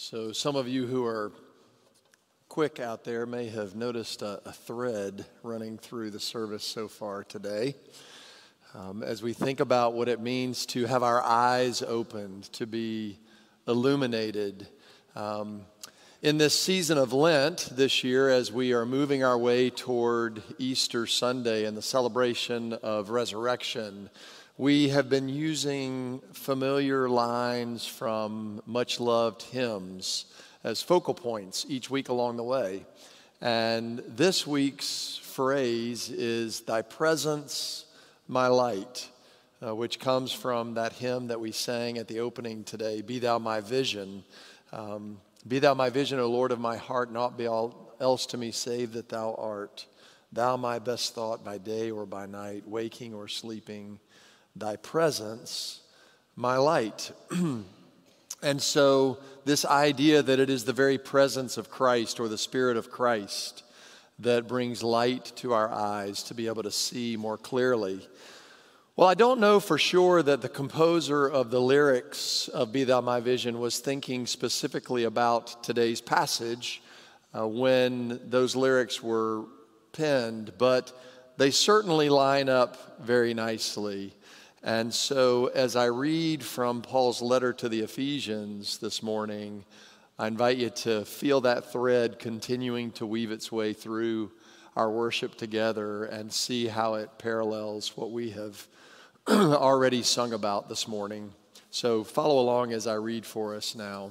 So, some of you who are quick out there may have noticed a, a thread running through the service so far today. Um, as we think about what it means to have our eyes opened, to be illuminated. Um, in this season of Lent this year, as we are moving our way toward Easter Sunday and the celebration of resurrection, we have been using familiar lines from much loved hymns as focal points each week along the way. And this week's phrase is, Thy presence, my light, uh, which comes from that hymn that we sang at the opening today Be Thou my vision. Um, be Thou my vision, O Lord of my heart, not be all else to me save that Thou art. Thou my best thought by day or by night, waking or sleeping thy presence my light. and so, this idea that it is the very presence of Christ or the Spirit of Christ that brings light to our eyes to be able to see more clearly. Well, I don't know for sure that the composer of the lyrics of Be Thou My Vision was thinking specifically about today's passage uh, when those lyrics were penned, but they certainly line up very nicely and so, as I read from Paul's letter to the Ephesians this morning, I invite you to feel that thread continuing to weave its way through our worship together and see how it parallels what we have already sung about this morning. So, follow along as I read for us now.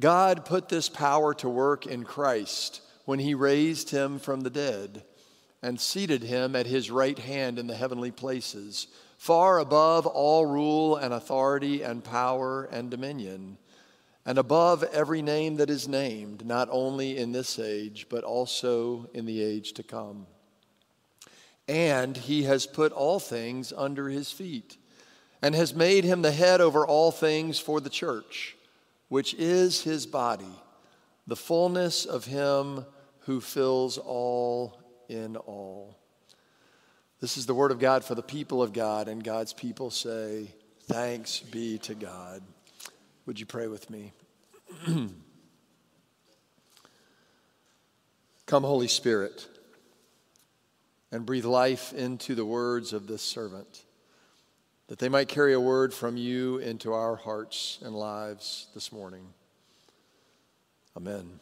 God put this power to work in Christ when he raised him from the dead and seated him at his right hand in the heavenly places, far above all rule and authority and power and dominion, and above every name that is named, not only in this age, but also in the age to come. And he has put all things under his feet, and has made him the head over all things for the church which is his body, the fullness of him who fills all in all. This is the word of God for the people of God, and God's people say, Thanks be to God. Would you pray with me? Come, Holy Spirit, and breathe life into the words of this servant that they might carry a word from you into our hearts and lives this morning. Amen.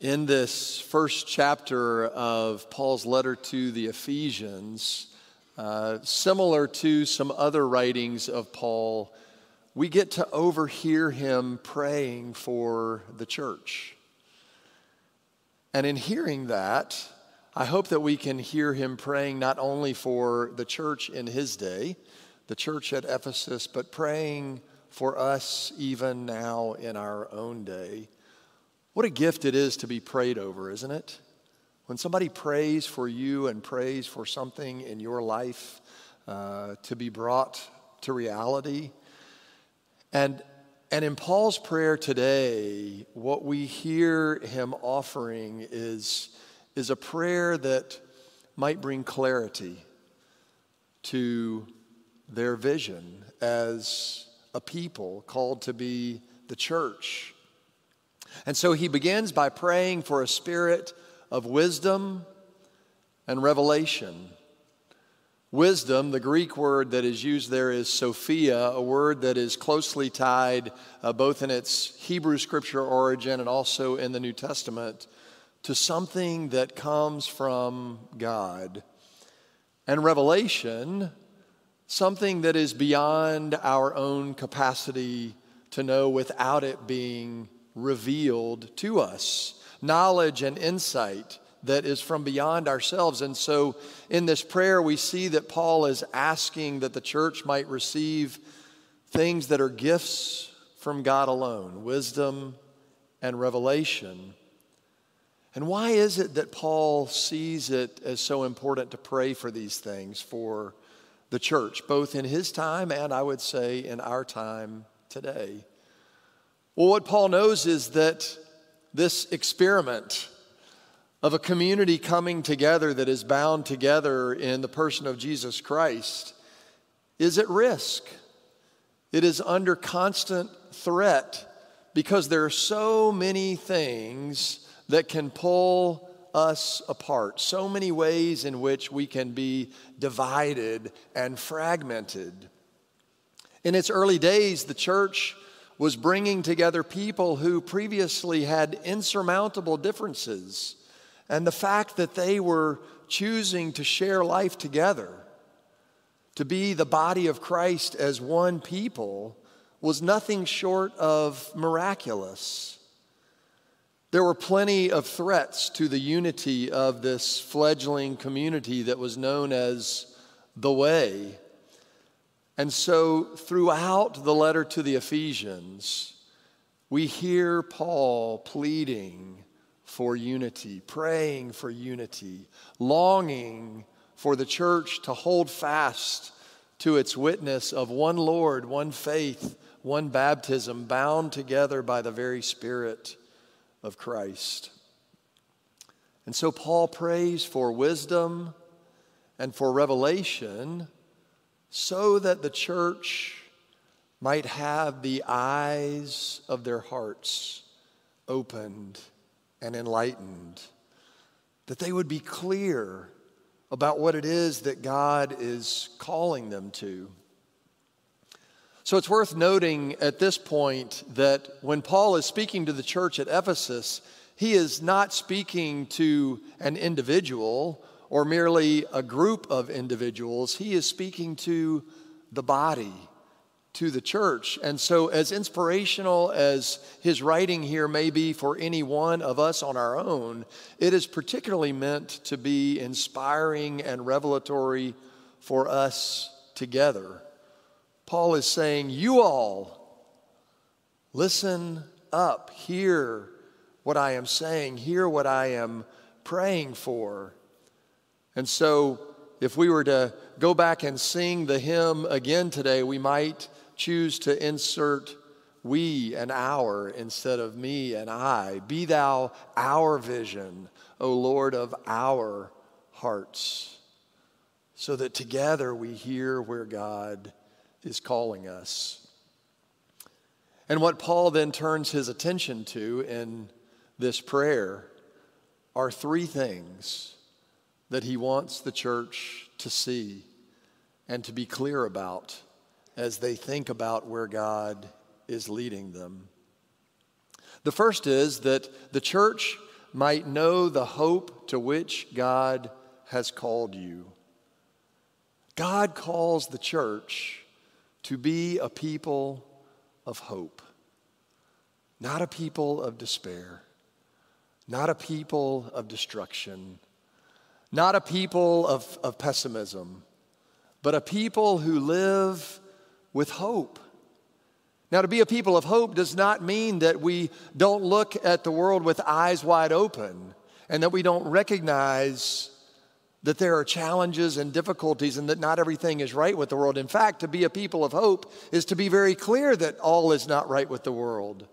In this first chapter of Paul's letter to the Ephesians, uh, similar to some other writings of Paul, we get to overhear him praying for the church. And in hearing that, I hope that we can hear him praying not only for the church in his day, the church at Ephesus, but praying for us even now in our own day. What a gift it is to be prayed over, isn't it? When somebody prays for you and prays for something in your life uh, to be brought to reality. And, and in Paul's prayer today, what we hear him offering is is a prayer that might bring clarity to their vision as a people called to be the church. And so he begins by praying for a spirit of wisdom and revelation. Wisdom, the Greek word that is used there is Sophia, a word that is closely tied uh, both in its Hebrew scripture origin and also in the New Testament to something that comes from God. And revelation, something that is beyond our own capacity to know without it being revealed to us. Knowledge and insight that is from beyond ourselves. And so in this prayer, we see that Paul is asking that the church might receive things that are gifts from God alone wisdom and revelation. And why is it that Paul sees it as so important to pray for these things for the church, both in his time and I would say in our time today? Well, what Paul knows is that this experiment of a community coming together that is bound together in the person of Jesus Christ is at risk. It is under constant threat because there are so many things that can pull us apart, so many ways in which we can be divided and fragmented. In its early days, the church was bringing together people who previously had insurmountable differences. And the fact that they were choosing to share life together, to be the body of Christ as one people, was nothing short of miraculous. There were plenty of threats to the unity of this fledgling community that was known as the Way. And so, throughout the letter to the Ephesians, we hear Paul pleading for unity, praying for unity, longing for the church to hold fast to its witness of one Lord, one faith, one baptism, bound together by the very Spirit of Christ. And so Paul prays for wisdom and for revelation so that the church might have the eyes of their hearts opened and enlightened, that they would be clear about what it is that God is calling them to. So it's worth noting at this point that when Paul is speaking to the church at Ephesus, he is not speaking to an individual or merely a group of individuals. He is speaking to the body, to the church. And so, as inspirational as his writing here may be for any one of us on our own, it is particularly meant to be inspiring and revelatory for us together. Paul is saying, You all, listen up, hear what I am saying, hear what I am praying for. And so, if we were to go back and sing the hymn again today, we might choose to insert we and our instead of me and I. Be thou our vision, O Lord of our hearts, so that together we hear where God is calling us. And what Paul then turns his attention to in this prayer are three things that he wants the church to see and to be clear about as they think about where God is leading them. The first is that the church might know the hope to which God has called you. God calls the church to be a people of hope, not a people of despair, not a people of destruction not a people of, of pessimism, but a people who live with hope. Now, to be a people of hope does not mean that we don't look at the world with eyes wide open and that we don't recognize that there are challenges and difficulties and that not everything is right with the world. In fact, to be a people of hope is to be very clear that all is not right with the world.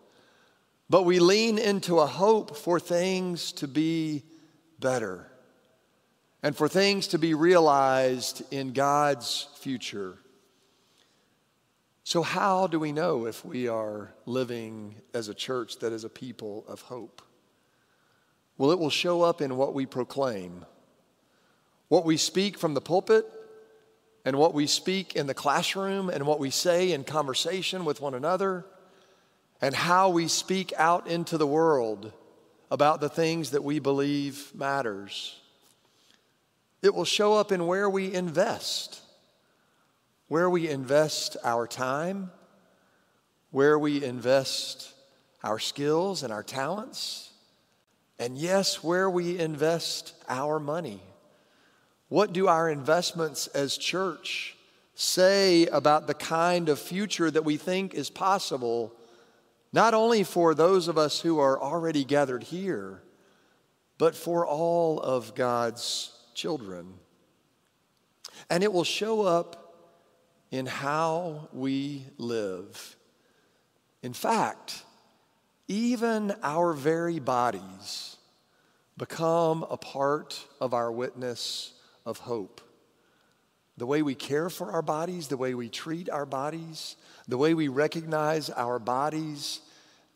But we lean into a hope for things to be better and for things to be realized in God's future. So, how do we know if we are living as a church that is a people of hope? Well, it will show up in what we proclaim, what we speak from the pulpit, and what we speak in the classroom, and what we say in conversation with one another, and how we speak out into the world about the things that we believe matters. It will show up in where we invest, where we invest our time, where we invest our skills and our talents, and yes, where we invest our money. What do our investments as church say about the kind of future that we think is possible, not only for those of us who are already gathered here, but for all of God's children. And it will show up in how we live. In fact, even our very bodies become a part of our witness of hope. The way we care for our bodies, the way we treat our bodies, the way we recognize our bodies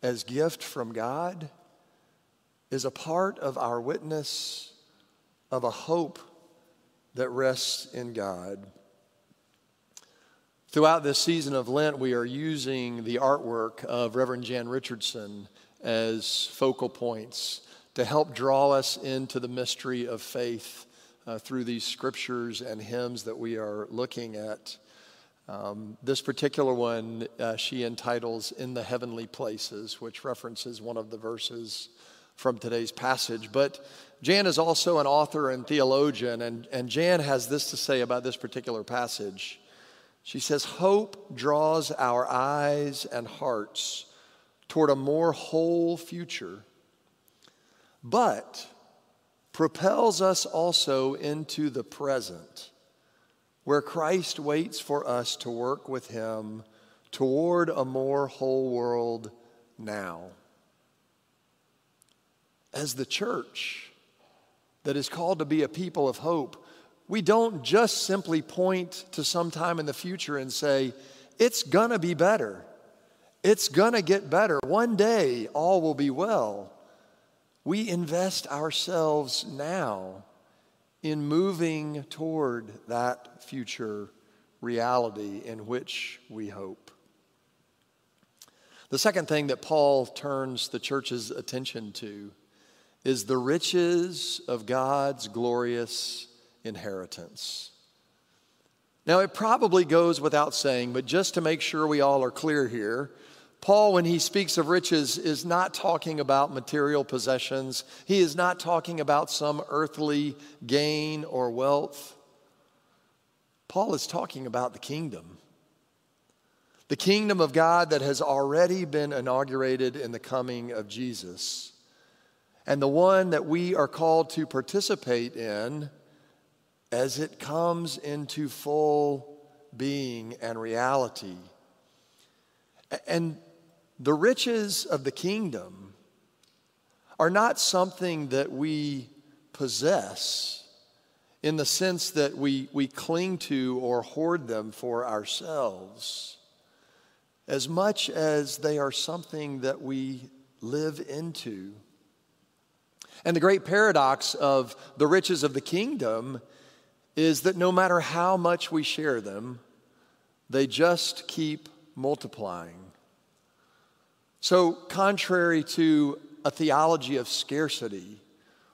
as gift from God is a part of our witness of a hope that rests in God. Throughout this season of Lent, we are using the artwork of Reverend Jan Richardson as focal points to help draw us into the mystery of faith uh, through these scriptures and hymns that we are looking at. Um, this particular one uh, she entitles In the Heavenly Places, which references one of the verses from today's passage. But Jan is also an author and theologian, and, and Jan has this to say about this particular passage. She says, Hope draws our eyes and hearts toward a more whole future, but propels us also into the present, where Christ waits for us to work with Him toward a more whole world now. As the church that is called to be a people of hope, we don't just simply point to some time in the future and say, it's gonna be better. It's gonna get better. One day, all will be well. We invest ourselves now in moving toward that future reality in which we hope. The second thing that Paul turns the church's attention to is the riches of God's glorious inheritance. Now, it probably goes without saying, but just to make sure we all are clear here, Paul, when he speaks of riches, is not talking about material possessions. He is not talking about some earthly gain or wealth. Paul is talking about the kingdom. The kingdom of God that has already been inaugurated in the coming of Jesus. And the one that we are called to participate in as it comes into full being and reality. And the riches of the kingdom are not something that we possess in the sense that we, we cling to or hoard them for ourselves, as much as they are something that we live into. And the great paradox of the riches of the kingdom is that no matter how much we share them, they just keep multiplying. So, contrary to a theology of scarcity,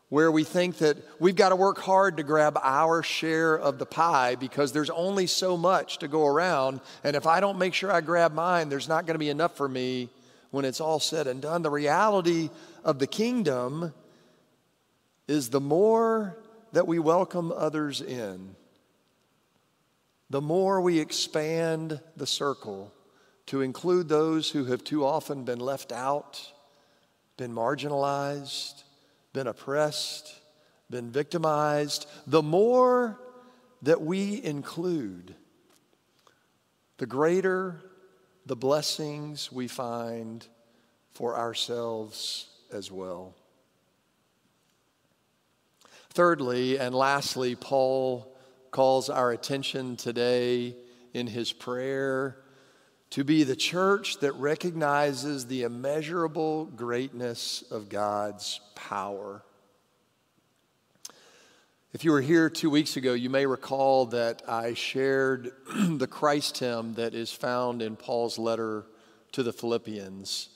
where we think that we've got to work hard to grab our share of the pie because there's only so much to go around, and if I don't make sure I grab mine, there's not going to be enough for me when it's all said and done. The reality of the kingdom is the more that we welcome others in, the more we expand the circle to include those who have too often been left out, been marginalized, been oppressed, been victimized, the more that we include, the greater the blessings we find for ourselves as well. Thirdly and lastly, Paul calls our attention today in his prayer to be the church that recognizes the immeasurable greatness of God's power. If you were here two weeks ago, you may recall that I shared the Christ hymn that is found in Paul's letter to the Philippians.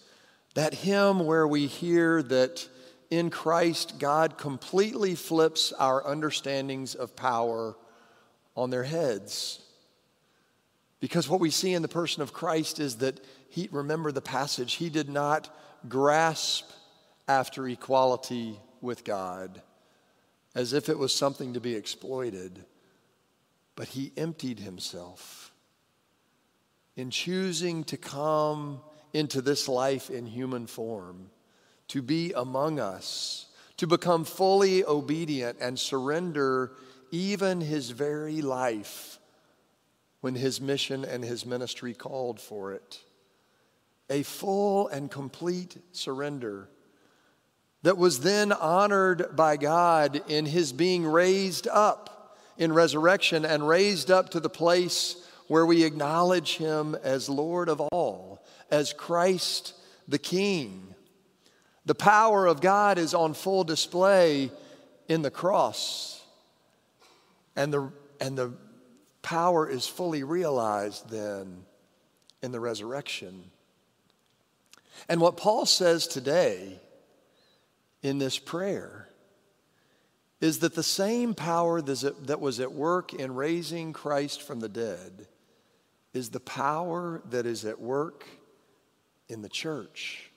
That hymn where we hear that in Christ, God completely flips our understandings of power on their heads. Because what we see in the person of Christ is that he, remember the passage, he did not grasp after equality with God as if it was something to be exploited, but he emptied himself. In choosing to come into this life in human form, to be among us, to become fully obedient and surrender even his very life when his mission and his ministry called for it. A full and complete surrender that was then honored by God in his being raised up in resurrection and raised up to the place where we acknowledge him as Lord of all, as Christ the King. The power of God is on full display in the cross, and the, and the power is fully realized then in the resurrection. And what Paul says today in this prayer is that the same power that was at work in raising Christ from the dead is the power that is at work in the church.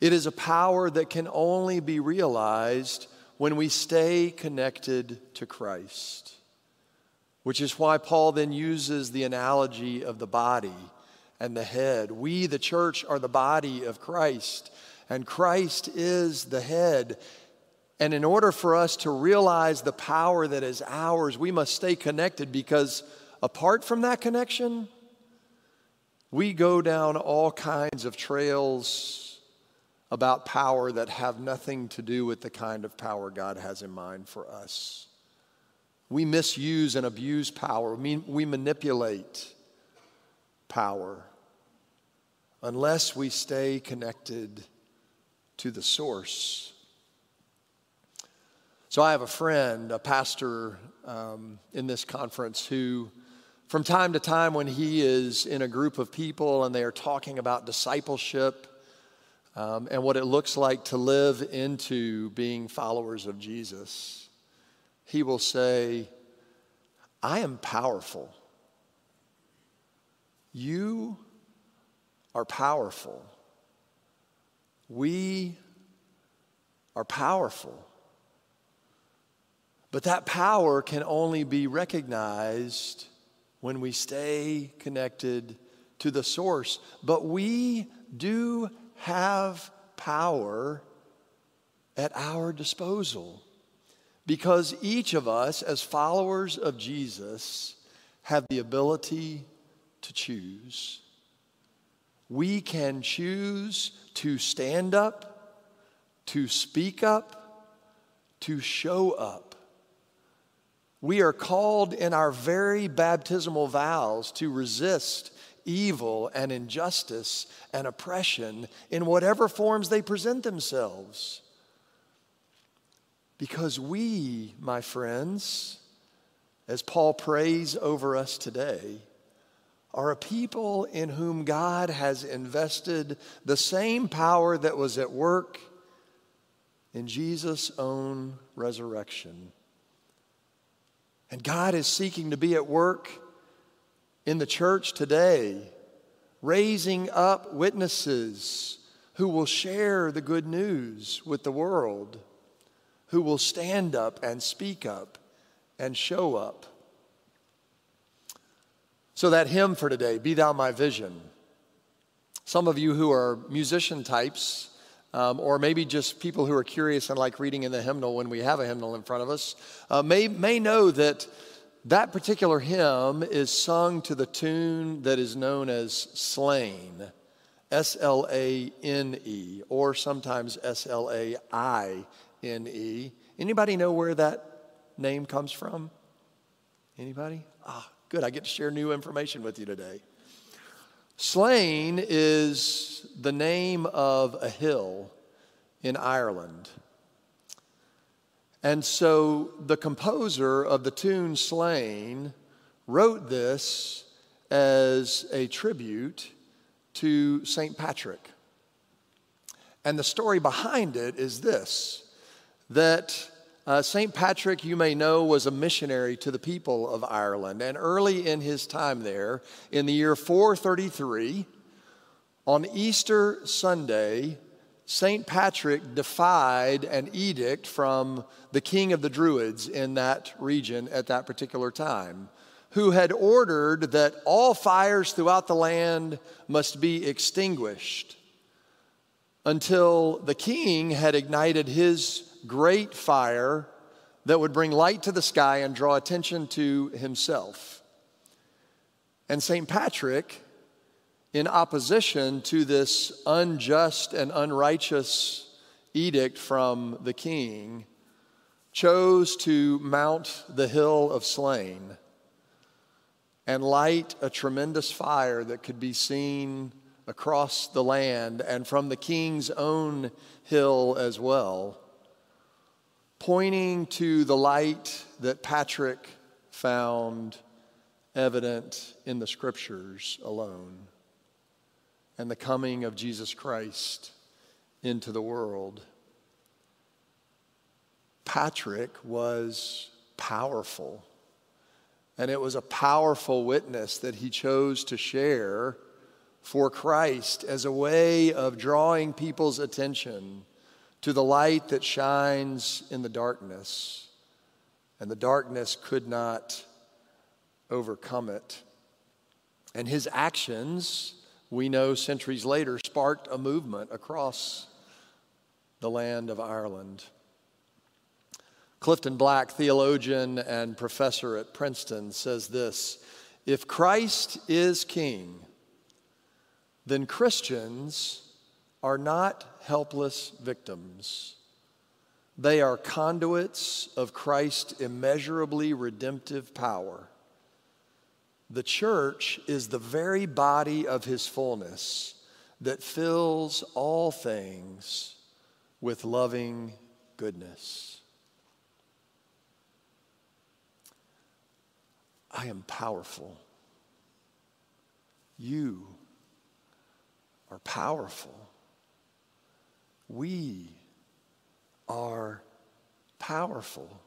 It is a power that can only be realized when we stay connected to Christ, which is why Paul then uses the analogy of the body and the head. We, the church, are the body of Christ and Christ is the head. And in order for us to realize the power that is ours, we must stay connected because apart from that connection, we go down all kinds of trails about power that have nothing to do with the kind of power God has in mind for us. We misuse and abuse power, we, we manipulate power unless we stay connected to the source. So I have a friend, a pastor um, in this conference, who from time to time, when he is in a group of people and they are talking about discipleship um, and what it looks like to live into being followers of Jesus, he will say, I am powerful. You are powerful. We are powerful. But that power can only be recognized when we stay connected to the source. But we do have power at our disposal because each of us, as followers of Jesus, have the ability to choose we can choose to stand up, to speak up, to show up. We are called in our very baptismal vows to resist evil and injustice and oppression in whatever forms they present themselves. Because we, my friends, as Paul prays over us today, are a people in whom God has invested the same power that was at work in Jesus' own resurrection. And God is seeking to be at work in the church today, raising up witnesses who will share the good news with the world, who will stand up and speak up and show up. So, that hymn for today, Be Thou My Vision. Some of you who are musician types, um, or maybe just people who are curious and like reading in the hymnal when we have a hymnal in front of us, uh, may, may know that that particular hymn is sung to the tune that is known as Slane, S L A N E, or sometimes S L A I N E. Anybody know where that name comes from? Anybody? Ah, Good, I get to share new information with you today. Slane is the name of a hill in Ireland. And so the composer of the tune Slane wrote this as a tribute to St. Patrick. And the story behind it is this that uh, St. Patrick, you may know, was a missionary to the people of Ireland. And early in his time there, in the year 433, on Easter Sunday, St. Patrick defied an edict from the king of the Druids in that region at that particular time, who had ordered that all fires throughout the land must be extinguished until the king had ignited his great fire that would bring light to the sky and draw attention to himself. And St. Patrick, in opposition to this unjust and unrighteous edict from the king, chose to mount the hill of Slane and light a tremendous fire that could be seen across the land and from the king's own hill as well, pointing to the light that Patrick found evident in the scriptures alone and the coming of Jesus Christ into the world. Patrick was powerful, and it was a powerful witness that he chose to share for Christ as a way of drawing people's attention to the light that shines in the darkness, and the darkness could not overcome it. And his actions, we know centuries later, sparked a movement across the land of Ireland. Clifton Black, theologian and professor at Princeton, says this If Christ is king, then Christians are not helpless victims. They are conduits of Christ's immeasurably redemptive power. The church is the very body of his fullness that fills all things with loving goodness. I am powerful. You are powerful. We are powerful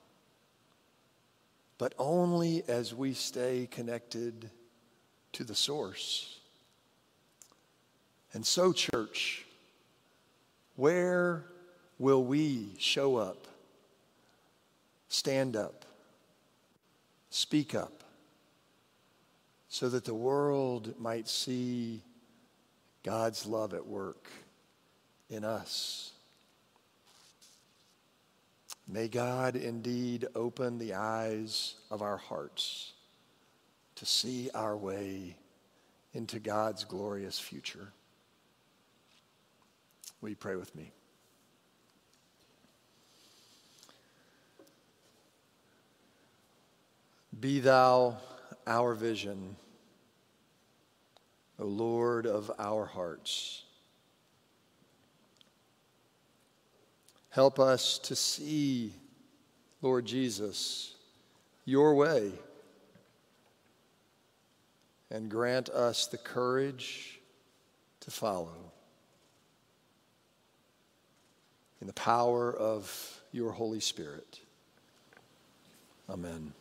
but only as we stay connected to the source. And so, church, where will we show up, stand up, speak up, so that the world might see God's love at work in us? May God indeed open the eyes of our hearts to see our way into God's glorious future. Will you pray with me? Be thou our vision, O Lord of our hearts. Help us to see, Lord Jesus, your way. And grant us the courage to follow. In the power of your Holy Spirit. Amen.